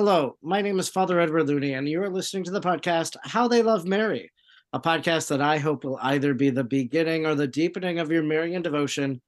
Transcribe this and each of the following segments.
Hello, my name is Father Edward Looney, and you are listening to the podcast How They Love Mary, a podcast that I hope will either be the beginning or the deepening of your Marian devotion.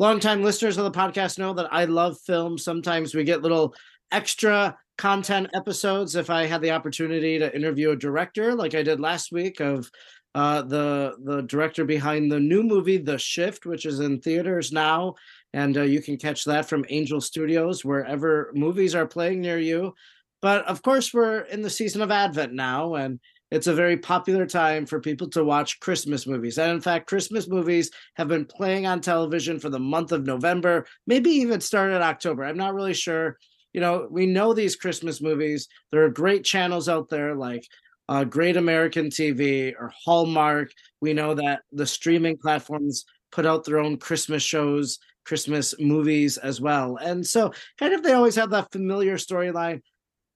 Longtime listeners of the podcast know that I love film. Sometimes we get little extra content episodes if I had the opportunity to interview a director, like I did last week of uh, the the director behind the new movie The Shift, which is in theaters now, and uh, you can catch that from Angel Studios wherever movies are playing near you. But of course, we're in the season of Advent now, and it's a very popular time for people to watch Christmas movies. And in fact, Christmas movies have been playing on television for the month of November, maybe even started October. I'm not really sure. You know, we know these Christmas movies. There are great channels out there like uh, Great American TV or Hallmark. We know that the streaming platforms put out their own Christmas shows Christmas movies as well. And so, kind of, they always have that familiar storyline.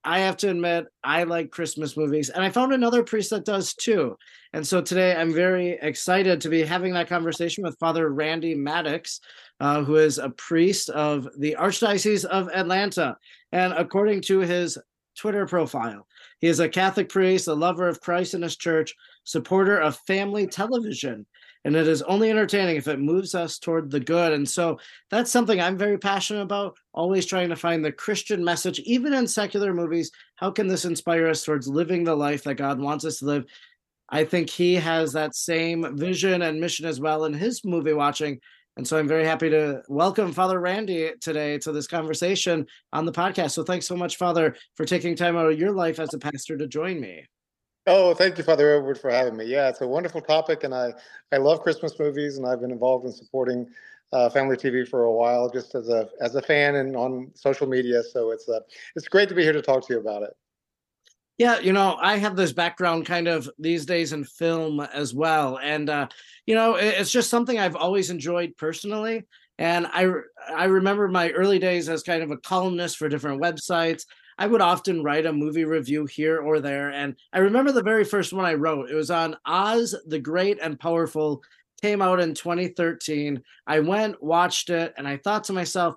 I have to admit, I like Christmas movies, and I found another priest that does too. And so today, I'm very excited to be having that conversation with Father Randy Mattox, uh, who is a priest of the Archdiocese of Atlanta. And according to his Twitter profile, he is a Catholic priest, a lover of Christ and his church, supporter of family television, and it is only entertaining if it moves us toward the good. And so that's something I'm very passionate about, always trying to find the Christian message, even in secular movies. How can this inspire us towards living the life that God wants us to live? I think he has that same vision and mission as well in his movie watching. And so I'm very happy to welcome Father Randy today to this conversation on the podcast. So thanks so much, Father, for taking time out of your life as a pastor to join me. Oh, thank you, Father Edward, for having me. Yeah, it's a wonderful topic, and I I love Christmas movies, and I've been involved in supporting uh, family TV for a while, just as a as a fan and on social media. So it's uh, it's great to be here to talk to you about it. Yeah, you know, I have this background kind of these days in film as well, and uh, you know, it's just something I've always enjoyed personally. And I I remember my early days as kind of a columnist for different websites. I would often write a movie review here or there. And I remember the very first one I wrote. It was on Oz the Great and Powerful, came out in 2013. I went, watched it, and I thought to myself,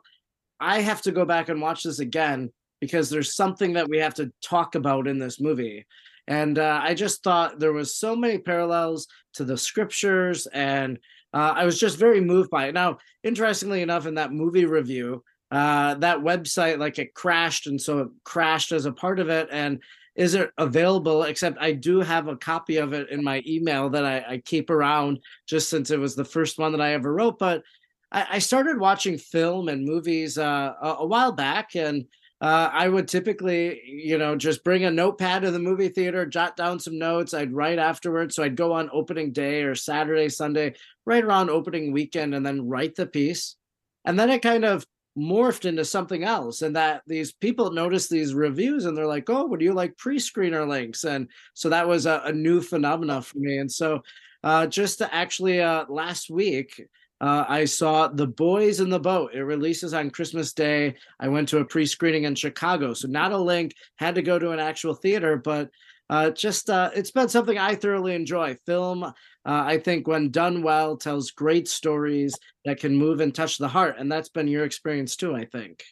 I have to go back and watch this again because there's something that we have to talk about in this movie. And uh, I just thought there was so many parallels to the scriptures, and uh, I was just very moved by it. Now, interestingly enough, in that movie review, uh, that website like it crashed and so it crashed as a part of it and is it available? Except i do have a copy of it in my email that I, I keep around just since it was the first one that i ever wrote but i, I started watching film and movies uh, a, a, while back and uh, i would typically you know just bring a notepad to the movie theater jot down some notes i'd write afterwards so i'd go on opening day or saturday sunday right around opening weekend and then write the piece and then it kind of morphed into something else and that these people notice these reviews and they're like oh would you like pre-screener links and so that was a, a new phenomena for me and so uh, just actually uh, last week uh, I saw The Boys in the Boat. It releases on Christmas Day. I went to a pre screening in Chicago. So, not a link, had to go to an actual theater, but uh, just uh, it's been something I thoroughly enjoy. Film, uh, I think, when done well, tells great stories that can move and touch the heart, and that's been your experience too. I think.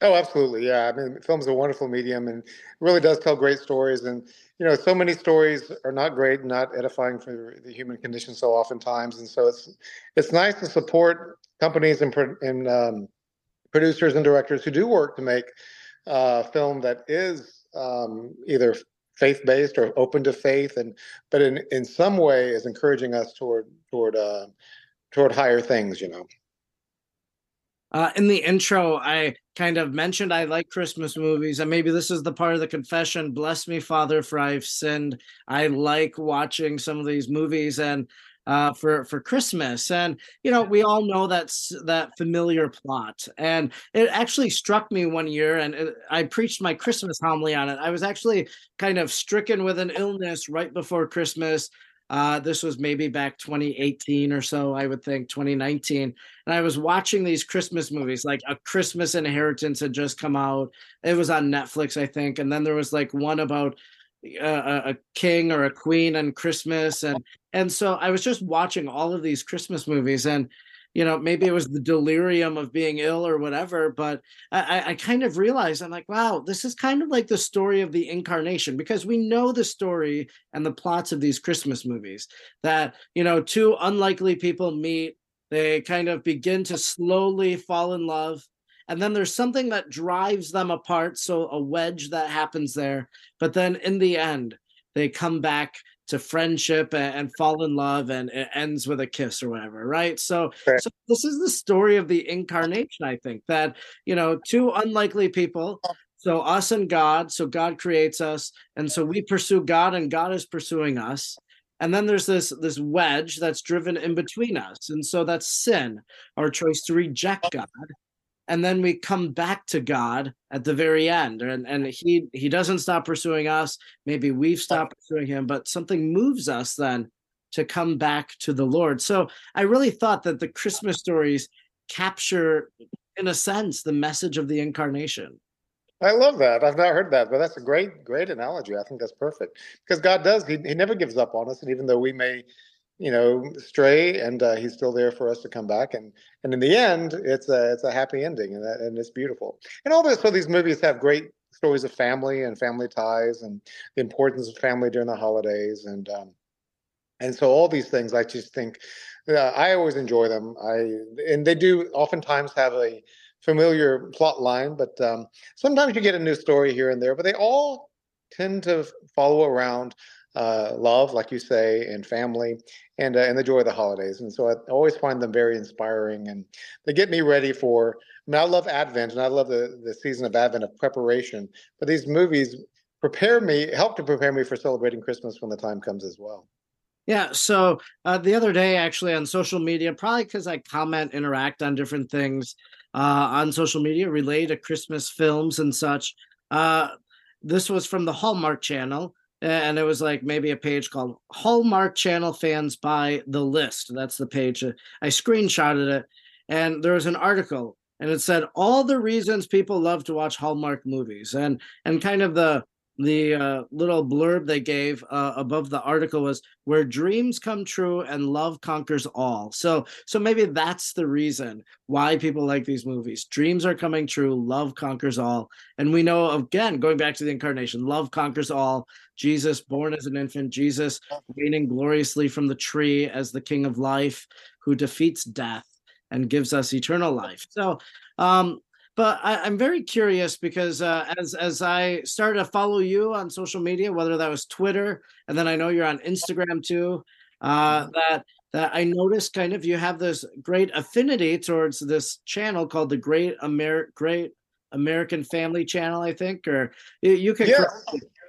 Oh, absolutely, yeah. I mean, film's a wonderful medium, and really does tell great stories. And you know, so many stories are not great, not edifying for the human condition, so oftentimes. And so it's it's nice to support companies and and um, producers and directors who do work to make uh, film that is um, either faith-based or open to faith and but in in some way is encouraging us toward toward uh toward higher things you know uh, in the intro, I kind of mentioned I like Christmas movies, and maybe this is the part of the confession. Bless me, Father, for I've sinned. I like watching some of these movies, and uh, for for Christmas. And you know, we all know that's that familiar plot. And it actually struck me one year, and it, I preached my Christmas homily on it. I was actually kind of stricken with an illness right before Christmas. Uh, this was maybe back 2018 or so, I would think 2019. And I was watching these Christmas movies, like A Christmas Inheritance had just come out. It was on Netflix, I think. And then there was like one about a, a king or a queen on Christmas, and oh. and so I was just watching all of these Christmas movies, and you know, maybe it was the delirium of being ill or whatever, but I, I kind of realized I'm like, wow, this is kind of like the story of the incarnation because we know the story and the plots of these Christmas movies that, you know, two unlikely people meet, they kind of begin to slowly fall in love. And then there's something that drives them apart. So a wedge that happens there. But then in the end, they come back to friendship and, and, fall in love and it ends with a kiss or whatever right so, right. so this is the story of the incarnation i think that you know two unlikely people so us and god so god creates us and so we pursue god and god is pursuing us and then there's this this wedge that's driven in between us and so that's sin our choice to reject god and then we come back to God at the very end and and he he doesn't stop pursuing us maybe we've stopped pursuing him but something moves us then to come back to the Lord so I really thought that the Christmas stories capture in a sense the message of the incarnation I love that. I've not heard that, but that's a great, great analogy. I think that's perfect because God does. He, he never gives up on us, and even though we may you know, stray, and uh, he's still there for us to come back. And and in the end, it's a it's a happy ending, and and it's beautiful. And all this, so these movies have great stories of family and family ties, and the importance of family during the holidays, and um, and so all these things, I just think, uh, I always enjoy them. I and they do oftentimes have a familiar plot line, but um, sometimes you get a new story here and there. But they all tend to follow around uh, love, like you say, and family, and uh, and the joy of the holidays. And so I always find them very inspiring, and they get me ready for. I mean, I love Advent, and I love the the season of Advent of preparation. But these movies prepare me, help to prepare me for celebrating Christmas when the time comes as well. Yeah. So uh, the other day, actually, on social media, probably because I comment, interact on different things uh, on social media related to Christmas films and such. Uh, this was from the Hallmark Channel and it was like maybe a page called Hallmark Channel Fans by the List. That's the page. I screenshotted it, and there was an article, and it said all the reasons people love to watch Hallmark movies, and and kind of the the uh, little blurb they gave uh, above the article was where dreams come true and love conquers all. So so maybe that's the reason why people like these movies. Dreams are coming true love conquers all. And we know again going back to the incarnation love conquers all jesus born as an infant jesus reigning gloriously from the tree as the king of life who defeats death and gives us eternal life so um but I, am very curious because uh, as as I started to follow you on social media, whether that was Twitter, and then I know you're on Instagram too, uh, mm-hmm. that that I noticed kind of you have this great affinity towards this channel called the Great Amer Great American Family Channel, I think, or you, you can. Yes.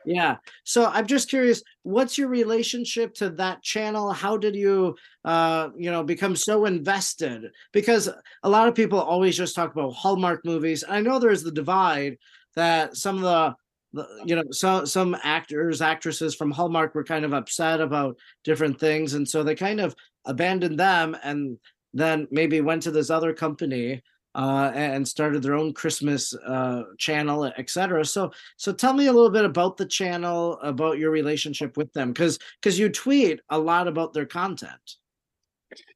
Yeah. So I'm just curious, what's your relationship to that channel? How did you, uh, you know, become so invested? Because a lot of people always just talk about Hallmark movies. And I know there's the divide that some of the you know some some actors actresses from hallmark were kind of upset about different things and so they kind of abandoned them and then maybe went to this other company uh, and started their own Christmas uh, channel, etc. So, so tell me a little bit about the channel, about your relationship with them, because because you tweet a lot about their content.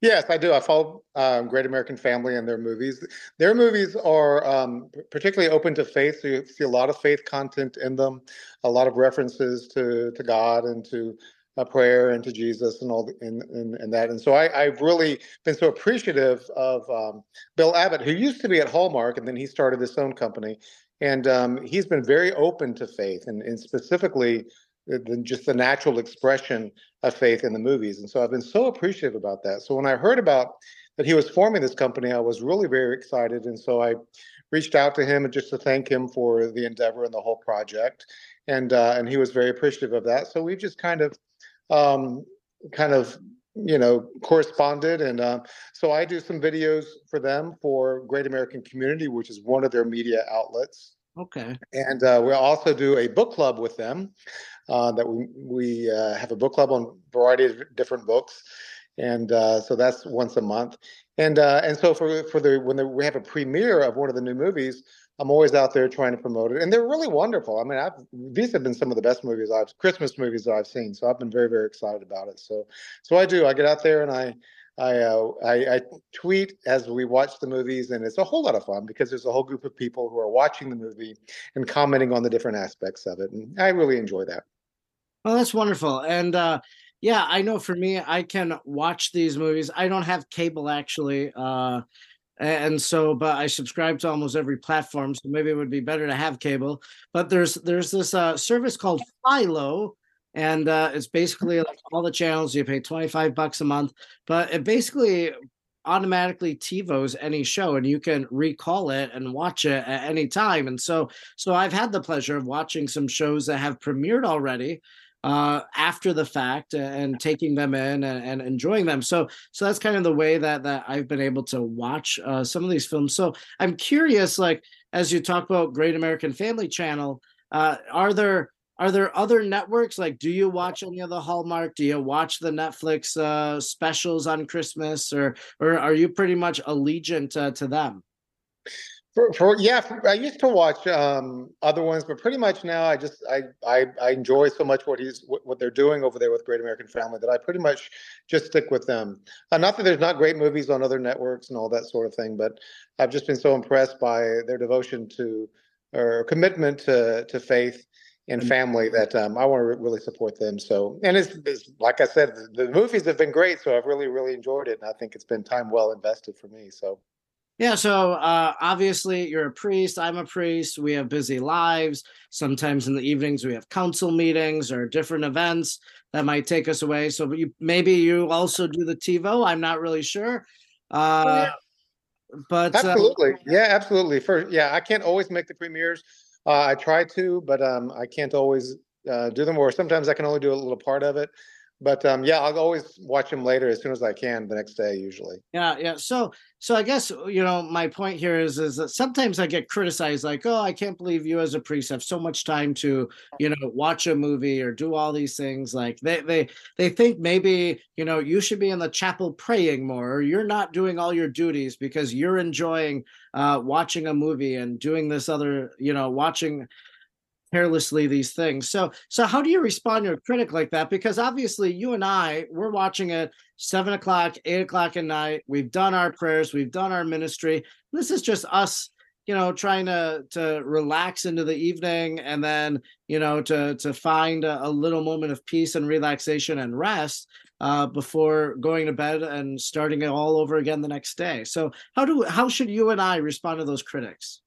Yes, I do. I follow um, Great American Family and their movies. Their movies are um, particularly open to faith, so you see a lot of faith content in them, a lot of references to to God and to a prayer and to Jesus and all the, and, and, and that. And so I, I've really been so appreciative of um, Bill Abbott, who used to be at Hallmark, and then he started his own company. And um, he's been very open to faith and, and specifically the, just the natural expression of faith in the movies. And so I've been so appreciative about that. So when I heard about that he was forming this company, I was really very excited. And so I reached out to him and just to thank him for the endeavor and the whole project. And uh, and he was very appreciative of that. So we've just kind of um, kind of you know corresponded. And uh, so i do some videos for them for great american community which is one of their media outlets. Okay. And uh, we also do a book club with them uh, that we, we uh, have a book club on a variety of different books. And uh, so that's once a month. And uh, and so for for the when the, we have a premiere of one of the new movies I'm always out there trying to promote it, and they're really wonderful. I mean, I've, these have been some of the best movies I've Christmas movies I've seen, so I've been very very excited about it. So, so I do. I get out there and I I, uh, I, I tweet as we watch the movies, and it's a whole lot of fun because there's a whole group of people who are watching the movie and commenting on the different aspects of it, and I really enjoy that. Well, that's wonderful. And uh, yeah, I know for me, I can watch these movies. I don't have cable actually. Uh, and so but i subscribe to almost every platform so maybe it would be better to have cable but there's there's this uh, service called philo and uh, it's basically like all the channels you pay 25 bucks a month but it basically automatically TiVos any show and you can recall it and watch it at any time. And so so I've had the pleasure of watching some shows that have premiered already uh, after the fact and taking them in and, and, enjoying them. So, so that's kind of the way that that I've been able to watch uh, some of these films. So, I'm curious, like as you talk about Great American Family Channel, uh, are there are there other networks? Like, do you watch any of the Hallmark? Do you watch the Netflix uh, specials on Christmas, or or are you pretty much allegiant uh, to them? For, for yeah, for, I used to watch um, other ones, but pretty much now I just I, I I enjoy so much what he's what, what they're doing over there with Great American Family that I pretty much just stick with them. Uh, not that there's not great movies on other networks and all that sort of thing, but I've just been so impressed by their devotion to or commitment to to faith and mm-hmm. family that um, I want to really support them. So, and it's, it's, like I said, the, the movies have been great, so I've really really enjoyed it, and I think it's been time well invested for me. So. Yeah, so uh, obviously you're a priest. I'm a priest. We have busy lives. Sometimes in the evenings we have council meetings or different events that might take us away. So you, maybe you also do the TiVo. I'm not really sure. Uh, yeah. But uh, absolutely, uh, yeah, absolutely. For yeah, I can't always make the premieres. Uh, I try to, but um, I can't always uh, do them. Or sometimes I can only do a little part of it but um, yeah, I'll always watch them later as soon as I can the next day, usually. Yeah, yeah. So, so I guess you know my point here is is that sometimes I get criticized, like, oh, I can't believe you as a priest have so much time to you know watch a movie or do all these things. Like they they they think maybe you know you should be in the chapel praying more, or you're not doing all your duties because you're enjoying uh, watching a movie and doing this other, you know, watching carelessly these things. So so how do you respond to a critic like that? Because obviously you and I, we're watching it seven o'clock, eight o'clock at night. We've done our prayers, we've done our ministry. This is just us, you know, trying to to relax into the evening and then, you know, to to find a, a little moment of peace and relaxation and rest uh, before going to bed and starting it all over again the next day. So how do how should you and I respond to those critics?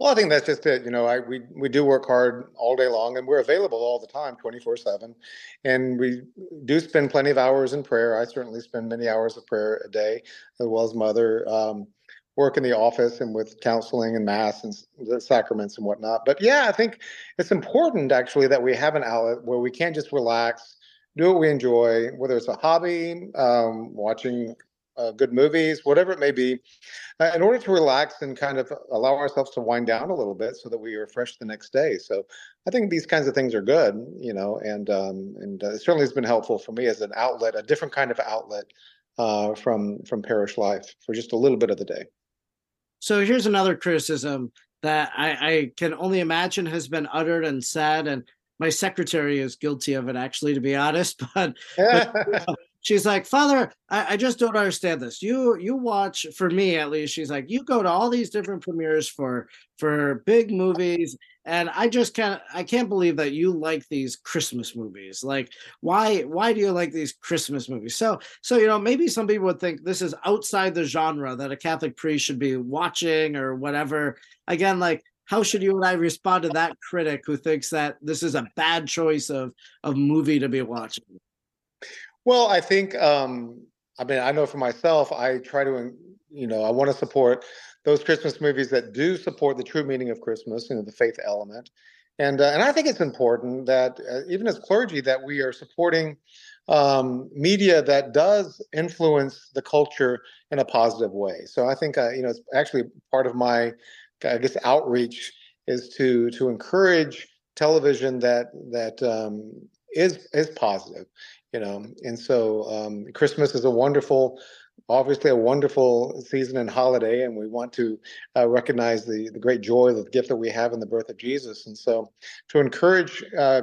Well, I think that's just it. You know, I we we do work hard all day long, and we're available all the time, twenty four seven, and we do spend plenty of hours in prayer. I certainly spend many hours of prayer a day, as well as mother. Um, work in the office and with counseling and mass and the sacraments and whatnot. But yeah, I think it's important actually that we have an outlet where we can't just relax, do what we enjoy, whether it's a hobby, um, watching uh, good movies, whatever it may be, uh, in order to relax and kind of allow ourselves to wind down a little bit so that we are fresh the next day. So I think these kinds of things are good, you know, and um, and uh, it certainly has been helpful for me as an outlet, a different kind of outlet uh, from from parish life for just a little bit of the day. So here's another criticism that I, I can only imagine has been uttered and said, and my secretary is guilty of it actually to be honest but, but she's like, Father, I, I, just don't understand this. You you watch for me at least. She's like, you go to all these different premieres for for big movies, and I just can't I can't believe that you like these Christmas movies. Like, why why do you like these Christmas movies? So so you know maybe some people would think this is outside the genre that a Catholic priest should be watching or whatever. Again, like how should you and I respond to that critic who thinks that this is a bad choice of of movie to be watching? Well, I think, um, I mean, I know for myself, I try to, you know, I want to support those Christmas movies that do support the true meaning of Christmas, you know, the faith element. And, uh, and I think it's important that uh, even as clergy that we are supporting um, media that does influence the culture in a positive way. So I think, uh, you know, it's actually part of my, I guess, outreach is to to encourage television that that um, is is positive you know and so um, christmas is a wonderful obviously a wonderful season and holiday and we want to uh, recognize the, the great joy the gift that we have in the birth of jesus and so to encourage uh,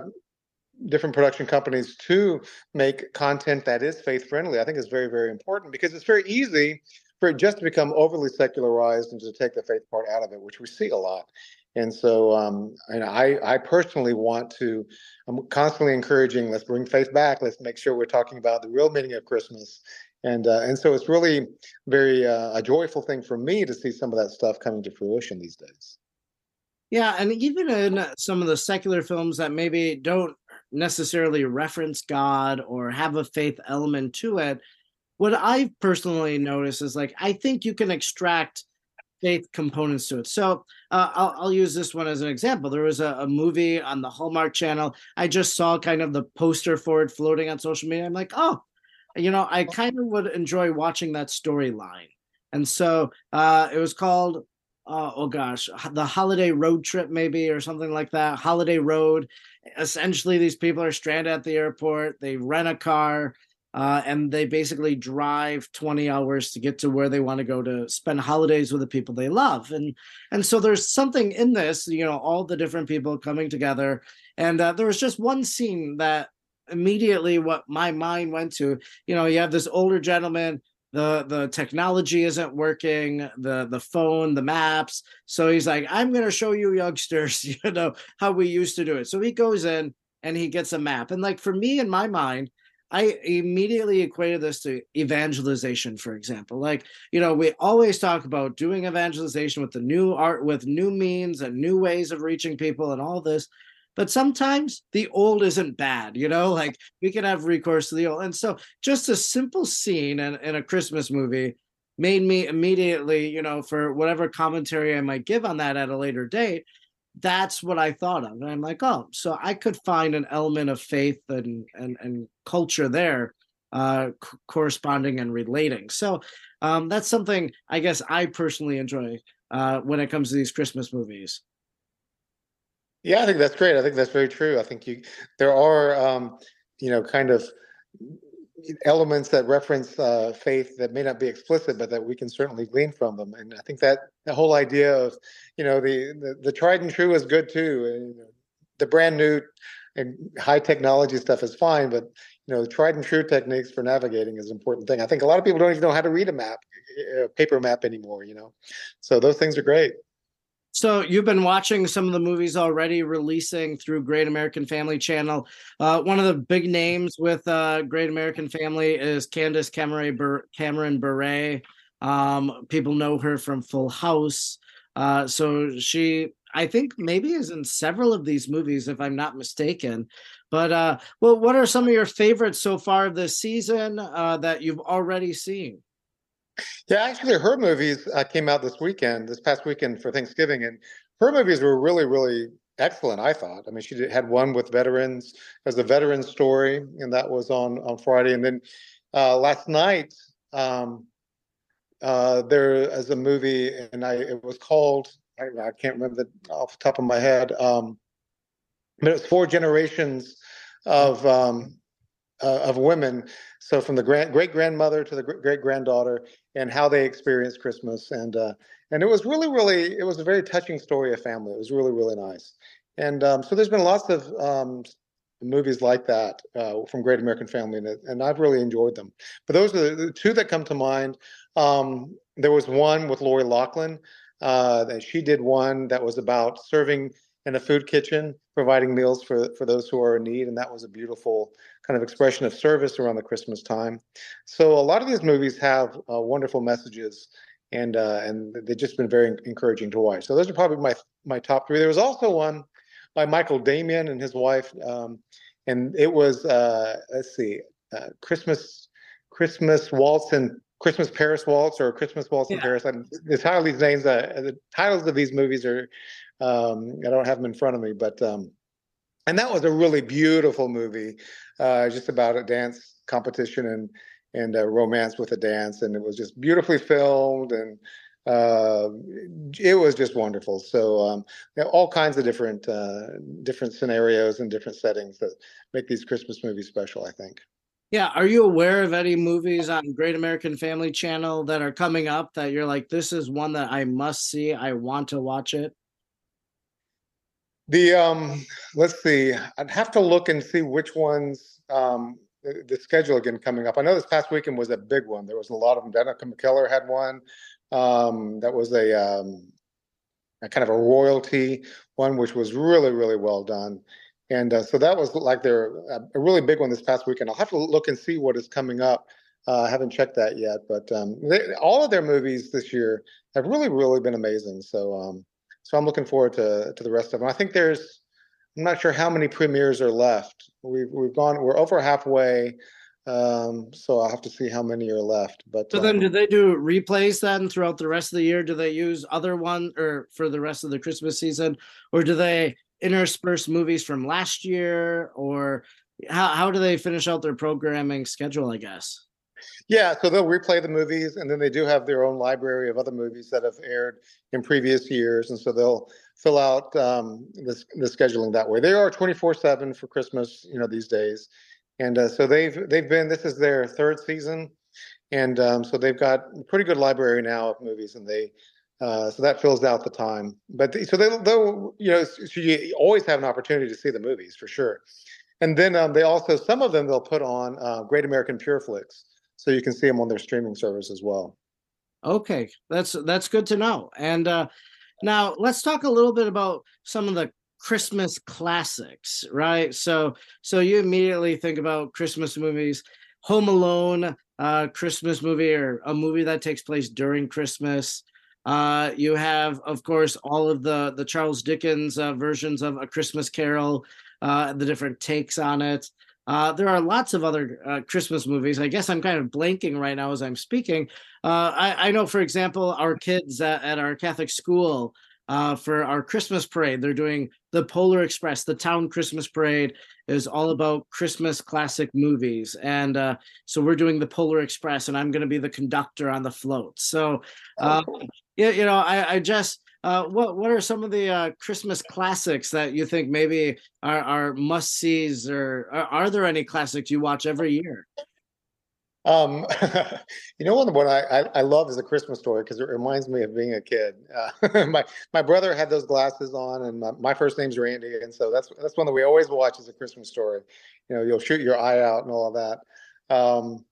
different production companies to make content that is faith friendly, I think is very, very important because it's very easy for it just to become overly secularized and to take the faith part out of it, which we see a lot. And so, um, and I, I personally want to, I'm constantly encouraging, let's bring faith back. Let's make sure we're talking about the real meaning of Christmas. And uh, and so it's really very uh, a joyful thing for me to see some of that stuff coming to fruition these days. Yeah, and even in some of the secular films that maybe don't necessarily reference God or have a faith element to it, what I personally notice is like I think you can extract faith components to it. So uh, I'll, I'll, use this one as an example. There was a, a, movie on the Hallmark Channel. I just saw kind of the poster for it floating on social media. I'm like, oh, you know, I kind of would enjoy watching that storyline. And so uh, it was called, uh, oh gosh, the Holiday Road Trip, maybe, or something like that. Holiday Road. Essentially, these people are stranded at the airport. They rent a car uh, and they basically drive 20 hours to get to where they want to go to spend holidays with the people they love. And and so there's something in this you know all the different people coming together. And uh, there was just one scene that immediately what my mind went to you know you have this older gentleman the the technology isn't working the the phone the maps. So he's like i'm going to show you youngsters you know how we used to do it. So he goes in and he gets a map. And like for me in my mind I immediately equated this to evangelization, for example. Like, you know, we always talk about doing evangelization with the new art, with new means and new ways of reaching people and all this. But sometimes the old isn't bad, you know, like we can have recourse to the old. And so just a simple scene in, in a Christmas movie made me immediately, you know, for whatever commentary I might give on that at a later date, that's what I thought of. And I'm like, oh, so I could find an element of faith and and, and culture there uh, c- corresponding and relating. So um, that's something I guess I personally enjoy uh, when it comes to these Christmas movies. Yeah, I think that's great. I think that's very true. I think you there are um, you know kind of elements that reference uh, faith that may not be explicit, but that we can certainly glean from them. And I think that the whole idea of, you know, the the, the tried and true is good too. And, the brand new and high technology stuff is fine, but you know, tried and true techniques for navigating is an important thing. I think a lot of people don't even know how to read a map, a paper map anymore. You know, so those things are great. So you've been watching some of the movies already releasing through Great American Family Channel. Uh, one of the big names with uh, Great American Family is Candace Cameron, Bur- Bure. Um, people know her from Full House. Uh, so she, I think, maybe is in several of these movies, if I'm not mistaken. But uh, well, what are some of your favorites so far this season uh, that you've already seen? Yeah, actually, her movies uh, came out this weekend, this past weekend for Thanksgiving, and her movies were really, really excellent. I thought. I mean, she did, had one with veterans as a veteran story, and that was on on Friday. And then uh, last night, um, uh, there is a movie, and I it was called I, I can't remember the off the top of my head, um, but it's four generations of um, uh, of women. So from the grand, great grandmother to the great granddaughter, and how they experienced Christmas, and uh, and it was really, really, it was a very touching story of family. It was really, really nice. And um, so there's been lots of um, movies like that uh, from Great American Family, and, and I've really enjoyed them. But those are the, two that come to mind. Um, there was one with Lori Loughlin uh, that she did one that was about serving in a food kitchen, providing meals for for those who are in need, and that was a beautiful kind of expression of service around the Christmas time. So a lot of these movies have uh, wonderful messages, and uh, and they've just been very encouraging to watch. So those are probably my my top three. There was also one by Michael Damian and his wife, um, and it was uh, let's see, uh, Christmas Christmas Waltz and Christmas Paris Waltz or Christmas Waltz in Paris. I'm, the title of these names, uh, the titles of these movies are um, I don't have them in front of me, but um, and that was a really beautiful movie, uh, just about a dance competition and and a romance with a dance, and it was just beautifully filmed and uh, it was just wonderful. So um, all kinds of different uh, different scenarios and different settings that make these Christmas movies special. I think. Yeah, are you aware of any movies on Great American Family Channel that are coming up that you're like, this is one that I must see. I want to watch it. The um, let's see. I'd have to look and see which ones um, the, the, schedule again coming up. I know this past weekend was a big one. There was a lot of them. Danica McKellar had one. Um, that was a, um, a kind of a royalty one, which was really really well done. And uh, so that was like their a really big one this past weekend. I'll have to look and see what is coming up. Uh, I haven't checked that yet, but um, they, all of their movies this year have really, really been amazing. So, um, so I'm looking forward to to the rest of them. I think there's, I'm not sure how many premieres are left. We've we've gone, we're over halfway. Um, so I'll have to see how many are left. But so then, um, do they do replays then throughout the rest of the year? Do they use other one or for the rest of the Christmas season, or do they intersperse movies from last year, or how how do they finish out their programming schedule? I guess. Yeah, so they'll replay the movies, and then they do have their own library of other movies that have aired in previous years, and so they'll fill out um, the, the scheduling that way. They are twenty four seven for Christmas, you know, these days, and uh, so they've they've been. This is their third season, and um, so they've got a pretty good library now of movies, and they. Uh, so that fills out the time, but so they, they'll, you know, so you always have an opportunity to see the movies for sure. And then um, they also, some of them they'll put on uh, Great American Pureflix, so you can see them on their streaming service as well. Okay, that's that's good to know. And uh, now let's talk a little bit about some of the Christmas classics, right? So so you immediately think about Christmas movies, Home Alone, uh, Christmas movie or a movie that takes place during Christmas. Uh, you have, of course, all of the the Charles Dickens uh, versions of A Christmas Carol, uh, the different takes on it. Uh, there are lots of other uh, Christmas movies. I guess I'm kind of blanking right now as I'm speaking. Uh, I, I, know, for example, our kids at, at our Catholic school uh, for our Christmas parade, they're doing the Polar Express. The town Christmas parade is all about Christmas classic movies, and uh, so we're doing the Polar Express, and I'm going to be the conductor on the float. So, uh, oh, you, you know, I, I just uh, what what are some of the uh, Christmas classics that you think maybe are, are must sees, or are, are, there any classics you watch every year? Um, you know, one I, I, I love is a Christmas story because it reminds me of being a kid. Uh, my my brother had those glasses on, and my, my, first name's Randy, and so that's that's one that we always watch as a Christmas story. You know, you'll shoot your eye out and all of that. Um,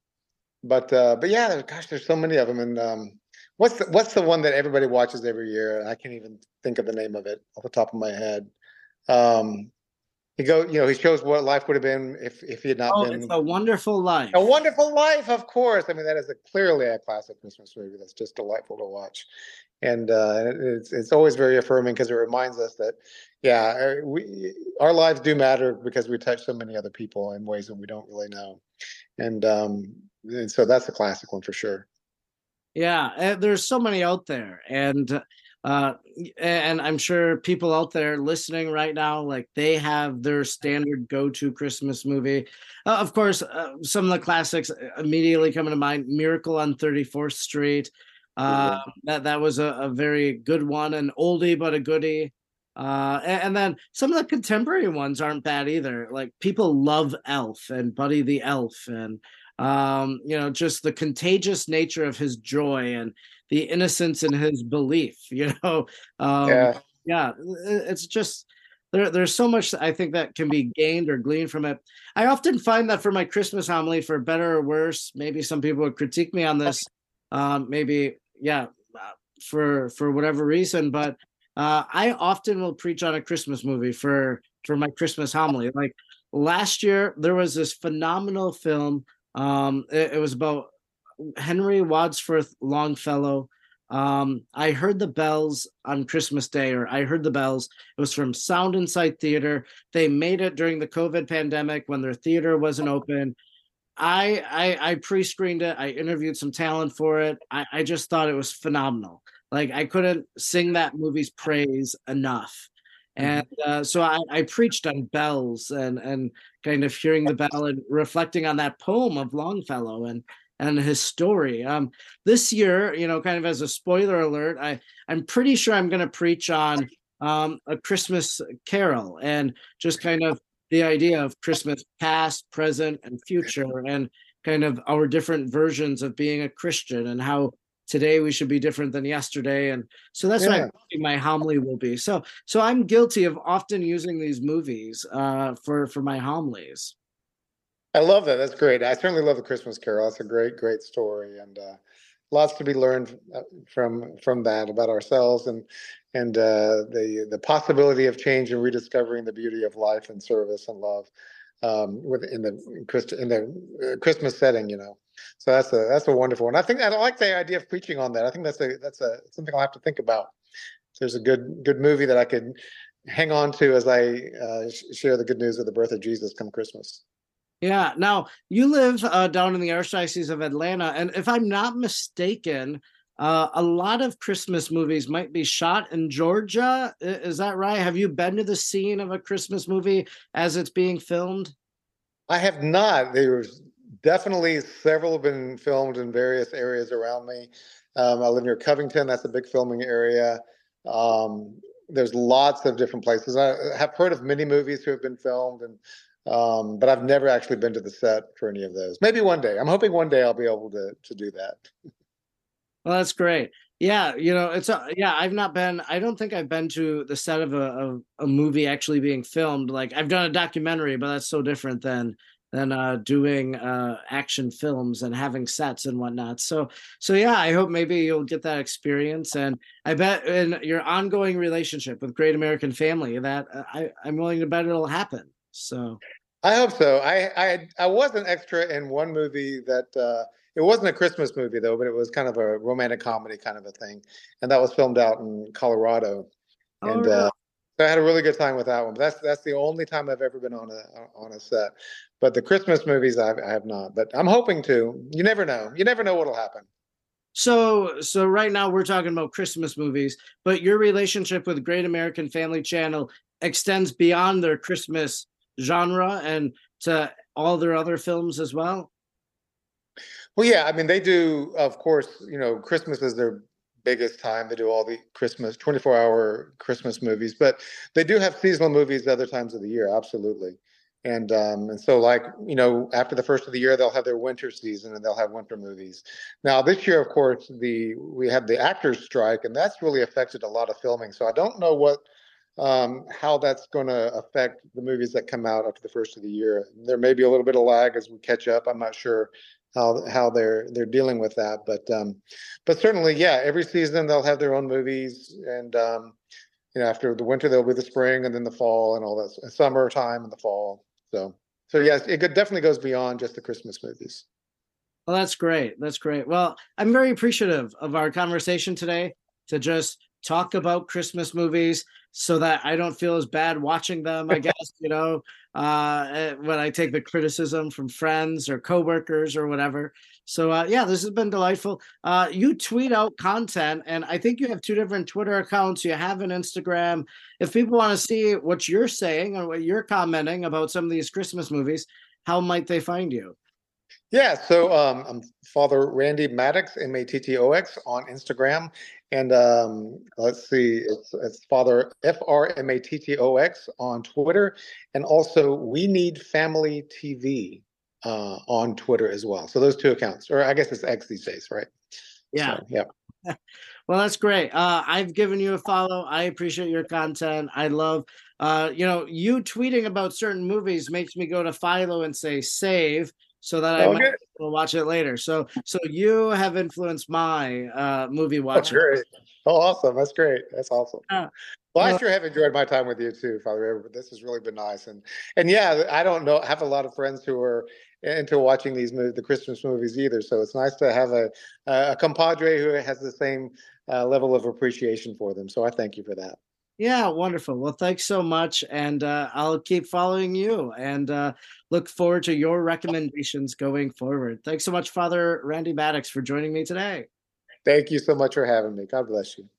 but uh, but yeah, gosh, there's so many of them, and um, What's the, what's the one that everybody watches every year? I can't even think of the name of it off the top of my head. Um, he go, you know, he shows what life would have been if if he had not oh, been. It's a Wonderful Life. A Wonderful Life, of course. I mean, that is a, clearly a classic Christmas movie that's just delightful to watch, and uh, it's it's always very affirming because it reminds us that, yeah, uh, we our lives do matter because we touch so many other people in ways that we don't really know, and um, and so that's a classic one for sure. Yeah, eh, there's so many out there, and uh, and I'm sure people out there listening right now, like they have their standard go-to Christmas movie. Uh, of course, uh, some of the classics uh, immediately coming to mind: Miracle on 34th Street. Uh, that that was a, a, very good one, an oldie but a goodie. Uh, and, and, then some of the contemporary ones aren't bad either. Like people love Elf and Buddy the Elf and um, you know, just the contagious nature of his joy and the innocence in his belief, you know. Um, yeah. yeah, it's just there, there's so much I think that can be gained or gleaned from it. I often find that for my Christmas homily, for better or worse, maybe some people would critique me on this. Um, maybe, yeah, uh, for for whatever reason, but uh, I often will preach on a Christmas movie for for my Christmas homily. Like last year, there was this phenomenal film um, it, it was about Henry Wadsworth Longfellow. Um, I heard the bells on Christmas Day, or I heard the bells. It was from Sound and Sight Theater. They made it during the COVID pandemic when their theater wasn't open. I I, I pre-screened it. I interviewed some talent for it. I, I just thought it was phenomenal. Like I couldn't sing that movie's praise enough. Mm-hmm. And uh, so I, I, preached on bells and and kind of hearing the bell and reflecting on that poem of Longfellow and and his story. Um, this year, you know, kind of as a spoiler alert, I I'm pretty sure I'm going to preach on um, a Christmas Carol and just kind of the idea of Christmas past, present, and future, and kind of our different versions of being a Christian and how today we should be different than yesterday. And so that's yeah. what my homily will be. So so i'm guilty of often using these movies uh for for my homilies. I love that. That's great. I certainly love the christmas carol. That's a great great story. And uh lots to be learned uh, from from that about ourselves and and uh the the possibility of change and rediscovering the beauty of life and service and love um within the in the uh, christmas setting you know so that's a that's a wonderful one. I think I like the idea of preaching on that. I think that's a that's a something I'll have to think about. There's a good good movie that I could hang on to as I uh, share the good news of the birth of Jesus come Christmas. Yeah. Now you live uh, down in the Archdiocese of Atlanta, and if I'm not mistaken, uh, a lot of Christmas movies might be shot in Georgia. Is that right? Have you been to the scene of a Christmas movie as it's being filmed? I have not. There's definitely several have been filmed in various areas around me. Um, I live near Covington. That's a big filming area. Um, there's lots of different places. I have heard of many movies who have been filmed, and um, but I've never actually been to the set for any of those. Maybe one day. I'm hoping one day I'll be able to to do that. Well, that's great. Yeah, you know, it's a, yeah. I've not been. I don't think I've been to the set of a, of a movie actually being filmed. Like I've done a documentary, but that's so different than than uh, doing uh, action films and having sets and whatnot. So, so yeah, I hope maybe you'll get that experience, and I bet in your ongoing relationship with Great American Family that uh, I, I'm willing to bet it'll happen. So, I hope so. I I I was an extra in one movie that. Uh, it wasn't a Christmas movie though, but it was kind of a romantic comedy kind of a thing, and that was filmed out in Colorado. Oh, and uh, I had a really good time with that one. But that's that's the only time I've ever been on a on a set. But the Christmas movies, I've, I have not. But I'm hoping to. You never know. You never know what'll happen. So so right now we're talking about Christmas movies, but your relationship with Great American Family Channel extends beyond their Christmas genre and to all their other films as well. Well, yeah, I mean they do. Of course, you know, Christmas is their biggest time. They do all the Christmas 24 hour Christmas movies, but they do have seasonal movies other times of the year. Absolutely. And um, and so like you know after the first of the year they'll have their winter season and they'll have winter movies. Now this year of course the we had the actors strike and that's really affected a lot of filming. So I don't know what um, how that's going to affect the movies that come out after the first of the year. There may be a little bit of lag as we catch up. I'm not sure how how they're they're dealing with that. But um, but certainly, yeah, every season they'll have their own movies, and um, you know, after the winter there'll be the spring, and then the fall, and all that summertime and the fall. So so yes, it definitely goes beyond just the Christmas movies. Well, that's great. That's great. Well, I'm very appreciative of our conversation today to just talk about Christmas movies so that I don't feel as bad watching them. I guess you know uh, eh, when I take the criticism from friends or coworkers or whatever. So uh, yeah, this has been delightful. Uh, you tweet out content, and I think you have two different Twitter accounts. You have an Instagram. If people want to see what you're saying or what you're commenting about some of these Christmas movies, how might they find you? Yeah, so um, I'm Father Randy Mattox, M A T T O X, on Instagram, and um, let's see, it's, it's Father F R M A T T O X on Twitter, and also We Need Family TV uh, on Twitter as well. So those two accounts, or I guess it's X these days, right? Yeah, so, yeah. well, that's great. Uh, I've given you a follow. I appreciate your content. I love, uh, you know, you tweeting about certain movies makes me go to Philo and say save so that I might will watch it later. So so you have influenced my uh movie watching. Oh, great. Oh, awesome. That's great. That's awesome. Uh, well, I sure have enjoyed my time with you too, Father. This has really been nice. And and yeah, I don't know I have a lot of friends who are into watching these movies, the Christmas movies either. So it's nice to have a a compadre who has the same uh, level of appreciation for them. So I thank you for that. Yeah, wonderful. Well, thanks so much. And uh, I'll keep following you and uh, look forward to your recommendations going forward. Thanks so much, Father Randy Mattox, for joining me today. Thank you so much for having me. God bless you.